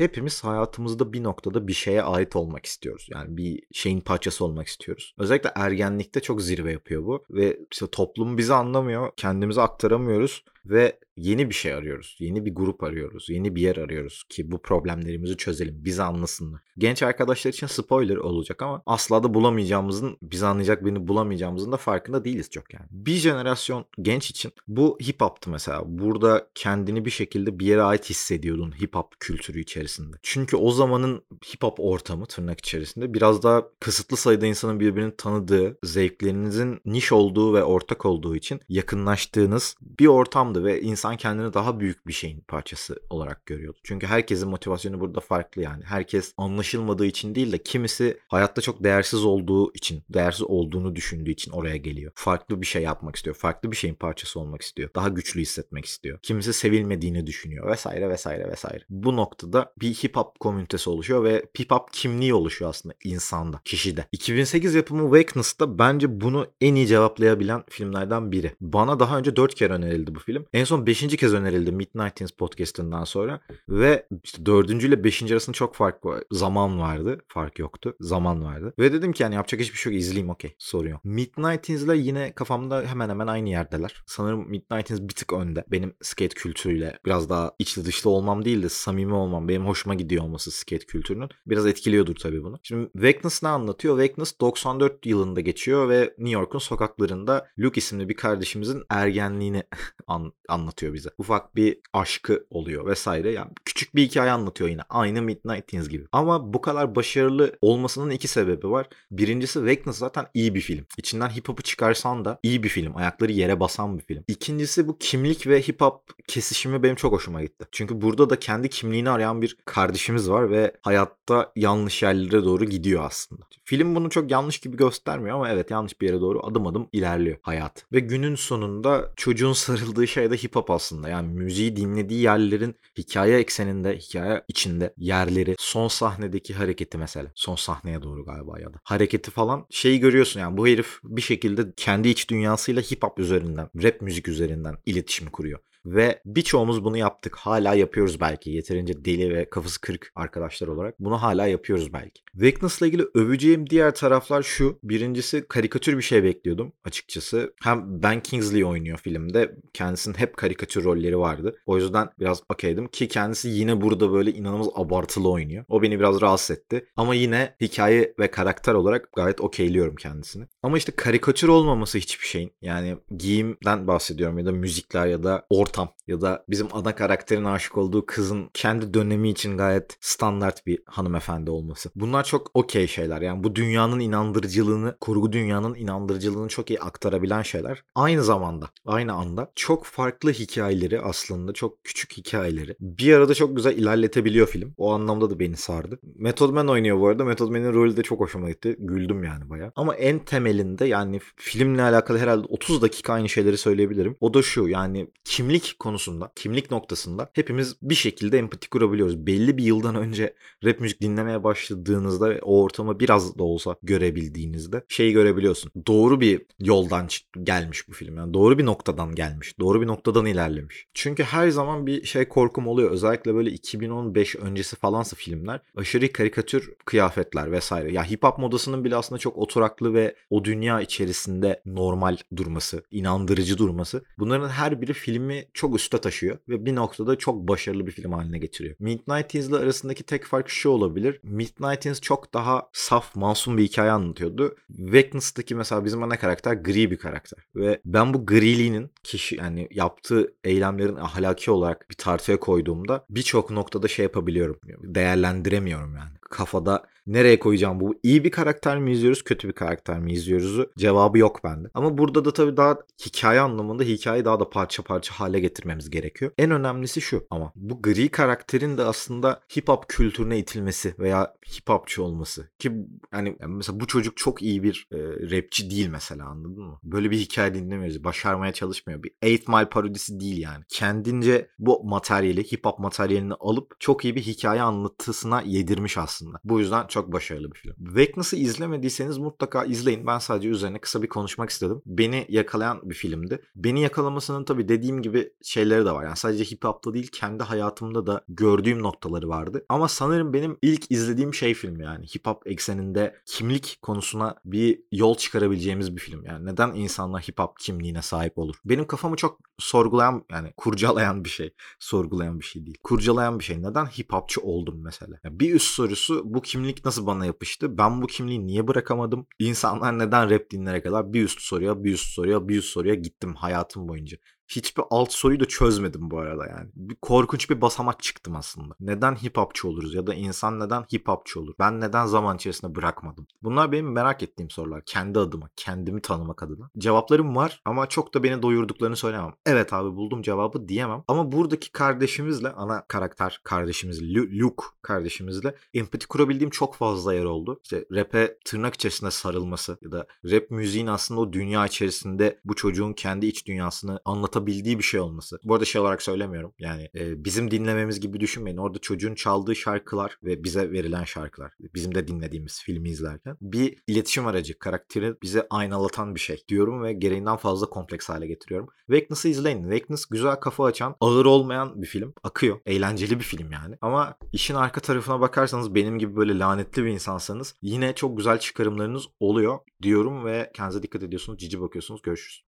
hepimiz hayatımızda bir noktada bir şeye ait olmak istiyoruz. Yani bir şeyin parçası olmak istiyoruz. Özellikle ergenlikte çok zirve yapıyor bu ve işte toplum bizi anlamıyor, kendimizi aktaramıyoruz ve yeni bir şey arıyoruz. Yeni bir grup arıyoruz. Yeni bir yer arıyoruz ki bu problemlerimizi çözelim. Bizi anlasınlar. Genç arkadaşlar için spoiler olacak ama asla da bulamayacağımızın, bizi anlayacak birini bulamayacağımızın da farkında değiliz çok yani. Bir jenerasyon genç için bu hip hop'tu mesela. Burada kendini bir şekilde bir yere ait hissediyordun hip hop kültürü içerisinde. Çünkü o zamanın hip hop ortamı tırnak içerisinde biraz daha kısıtlı sayıda insanın birbirini tanıdığı, zevklerinizin niş olduğu ve ortak olduğu için yakınlaştığınız bir ortamdı ve insan kendini daha büyük bir şeyin parçası olarak görüyordu. Çünkü herkesin motivasyonu burada farklı yani. Herkes anlaşılmadığı için değil de kimisi hayatta çok değersiz olduğu için, değersiz olduğunu düşündüğü için oraya geliyor. Farklı bir şey yapmak istiyor. Farklı bir şeyin parçası olmak istiyor. Daha güçlü hissetmek istiyor. Kimisi sevilmediğini düşünüyor vesaire vesaire vesaire. Bu noktada bir hip hop komünitesi oluşuyor ve hip hop kimliği oluşuyor aslında insanda, kişide. 2008 yapımı Awakeness'ta bence bunu en iyi cevaplayabilen filmlerden biri. Bana daha önce 4 kere önerildi bu film. En son 5. kez önerildi Midnight Teens podcastından sonra ve işte 4. ile 5. arasında çok fark var. Zaman vardı. Fark yoktu. Zaman vardı. Ve dedim ki yani yapacak hiçbir şey yok. izleyeyim okey. Sorun yok. Midnight Teens ile yine kafamda hemen hemen aynı yerdeler. Sanırım Midnight Teens bir tık önde. Benim skate kültürüyle biraz daha içli dışlı olmam değil de samimi olmam. Benim hoşuma gidiyor olması skate kültürünün. Biraz etkiliyordur tabii bunu. Şimdi Wakeness ne anlatıyor? Wakeness 94 yılında geçiyor ve New York'un sokaklarında Luke isimli bir kardeşimizin ergenliğini an, anlatıyor bize. Ufak bir aşkı oluyor vesaire. Yani küçük bir hikaye anlatıyor yine. Aynı Midnight Teens gibi. Ama bu kadar başarılı olmasının iki sebebi var. Birincisi Wakeness zaten iyi bir film. İçinden hip hop'u çıkarsan da iyi bir film. Ayakları yere basan bir film. İkincisi bu kimlik ve hip hop kesişimi benim çok hoşuma gitti. Çünkü burada da kendi kimliğini arayan bir kardeşimiz var ve hayatta yanlış yerlere doğru gidiyor aslında. Film bunu çok yanlış gibi göstermiyor ama evet yanlış bir yere doğru adım adım ilerliyor hayat. Ve günün sonunda çocuğun sarıldığı şey de hip hop aslında. Yani müziği dinlediği yerlerin hikaye ekseninde, hikaye içinde yerleri, son sahnedeki hareketi mesela. Son sahneye doğru galiba ya da. Hareketi falan şeyi görüyorsun yani bu herif bir şekilde kendi iç dünyasıyla hip hop üzerinden, rap müzik üzerinden iletişim kuruyor. Ve birçoğumuz bunu yaptık. Hala yapıyoruz belki. Yeterince deli ve kafası kırık arkadaşlar olarak. Bunu hala yapıyoruz belki. Weakness'la ilgili öveceğim diğer taraflar şu. Birincisi karikatür bir şey bekliyordum açıkçası. Hem Ben Kingsley oynuyor filmde. Kendisinin hep karikatür rolleri vardı. O yüzden biraz okeydim ki kendisi yine burada böyle inanılmaz abartılı oynuyor. O beni biraz rahatsız etti. Ama yine hikaye ve karakter olarak gayet okeyliyorum kendisini. Ama işte karikatür olmaması hiçbir şeyin. Yani giyimden bahsediyorum ya da müzikler ya da ortam ya da bizim ana karakterin aşık olduğu kızın kendi dönemi için gayet standart bir hanımefendi olması. Bunlar çok okey şeyler. Yani bu dünyanın inandırıcılığını, kurgu dünyanın inandırıcılığını çok iyi aktarabilen şeyler. Aynı zamanda, aynı anda çok farklı hikayeleri aslında, çok küçük hikayeleri bir arada çok güzel ilerletebiliyor film. O anlamda da beni sardı. Method Man oynuyor bu arada. Method Man'in rolü de çok hoşuma gitti. Güldüm yani baya. Ama en temelinde yani filmle alakalı herhalde 30 dakika aynı şeyleri söyleyebilirim. O da şu yani kimlik konusunda, kimlik noktasında hepimiz bir şekilde empati kurabiliyoruz. Belli bir yıldan önce rap müzik dinlemeye başladığınızda o ortamı biraz da olsa görebildiğinizde şeyi görebiliyorsun. Doğru bir yoldan gelmiş bu film. Yani doğru bir noktadan gelmiş. Doğru bir noktadan ilerlemiş. Çünkü her zaman bir şey korkum oluyor. Özellikle böyle 2015 öncesi falansa filmler. Aşırı karikatür kıyafetler vesaire. Ya hip hop modasının bile aslında çok oturaklı ve o dünya içerisinde normal durması, inandırıcı durması. Bunların her biri filmi çok üste taşıyor ve bir noktada çok başarılı bir film haline getiriyor. Midnight ile arasındaki tek fark şu olabilir. Midnight çok daha saf, masum bir hikaye anlatıyordu. Wakeness'taki mesela bizim ana karakter gri bir karakter. Ve ben bu griliğinin kişi yani yaptığı eylemlerin ahlaki olarak bir tartıya koyduğumda birçok noktada şey yapabiliyorum. Değerlendiremiyorum yani. Kafada nereye koyacağım bu? İyi bir karakter mi izliyoruz, kötü bir karakter mi izliyoruz? Cevabı yok bende. Ama burada da tabii daha hikaye anlamında hikayeyi daha da parça parça hale getirmemiz gerekiyor. En önemlisi şu ama bu gri karakterin de aslında hip hop kültürüne itilmesi veya hip hopçı olması ki yani mesela bu çocuk çok iyi bir e, rapçi değil mesela anladın mı? Böyle bir hikaye dinlemiyoruz. Başarmaya çalışmıyor. Bir 8 Mile parodisi değil yani. Kendince bu materyali, hip hop materyalini alıp çok iyi bir hikaye anlatısına yedirmiş aslında. Bu yüzden çok başarılı bir film. Wakeness'ı izlemediyseniz mutlaka izleyin. Ben sadece üzerine kısa bir konuşmak istedim. Beni yakalayan bir filmdi. Beni yakalamasının tabii dediğim gibi şeyleri de var. Yani sadece hip hop'ta değil kendi hayatımda da gördüğüm noktaları vardı. Ama sanırım benim ilk izlediğim şey film yani. Hip hop ekseninde kimlik konusuna bir yol çıkarabileceğimiz bir film. Yani neden insanlar hip hop kimliğine sahip olur? Benim kafamı çok sorgulayan yani kurcalayan bir şey. Sorgulayan bir şey değil. Kurcalayan bir şey. Neden hip hopçı oldum mesela? Yani bir üst sorusu bu kimlik nasıl bana yapıştı? Ben bu kimliği niye bırakamadım? İnsanlar neden rap dinlere kadar bir üst soruya, bir üst soruya, bir üst soruya gittim hayatım boyunca hiçbir alt soruyu da çözmedim bu arada yani. Bir korkunç bir basamak çıktım aslında. Neden hip hopçu oluruz ya da insan neden hip hopçu olur? Ben neden zaman içerisinde bırakmadım? Bunlar benim merak ettiğim sorular. Kendi adıma, kendimi tanımak adına. Cevaplarım var ama çok da beni doyurduklarını söylemem. Evet abi buldum cevabı diyemem. Ama buradaki kardeşimizle, ana karakter kardeşimiz Luke kardeşimizle empati kurabildiğim çok fazla yer oldu. İşte rap'e tırnak içerisinde sarılması ya da rap müziğin aslında o dünya içerisinde bu çocuğun kendi iç dünyasını anlatabildiği anlatabildiği bir şey olması. Bu arada şey olarak söylemiyorum. Yani e, bizim dinlememiz gibi düşünmeyin. Orada çocuğun çaldığı şarkılar ve bize verilen şarkılar. Bizim de dinlediğimiz filmi izlerken. Bir iletişim aracı. Karakteri bize aynalatan bir şey diyorum ve gereğinden fazla kompleks hale getiriyorum. Wakeness'ı izleyin. Wakeness güzel kafa açan, ağır olmayan bir film. Akıyor. Eğlenceli bir film yani. Ama işin arka tarafına bakarsanız benim gibi böyle lanetli bir insansanız yine çok güzel çıkarımlarınız oluyor diyorum ve kendinize dikkat ediyorsunuz. Cici bakıyorsunuz. Görüşürüz.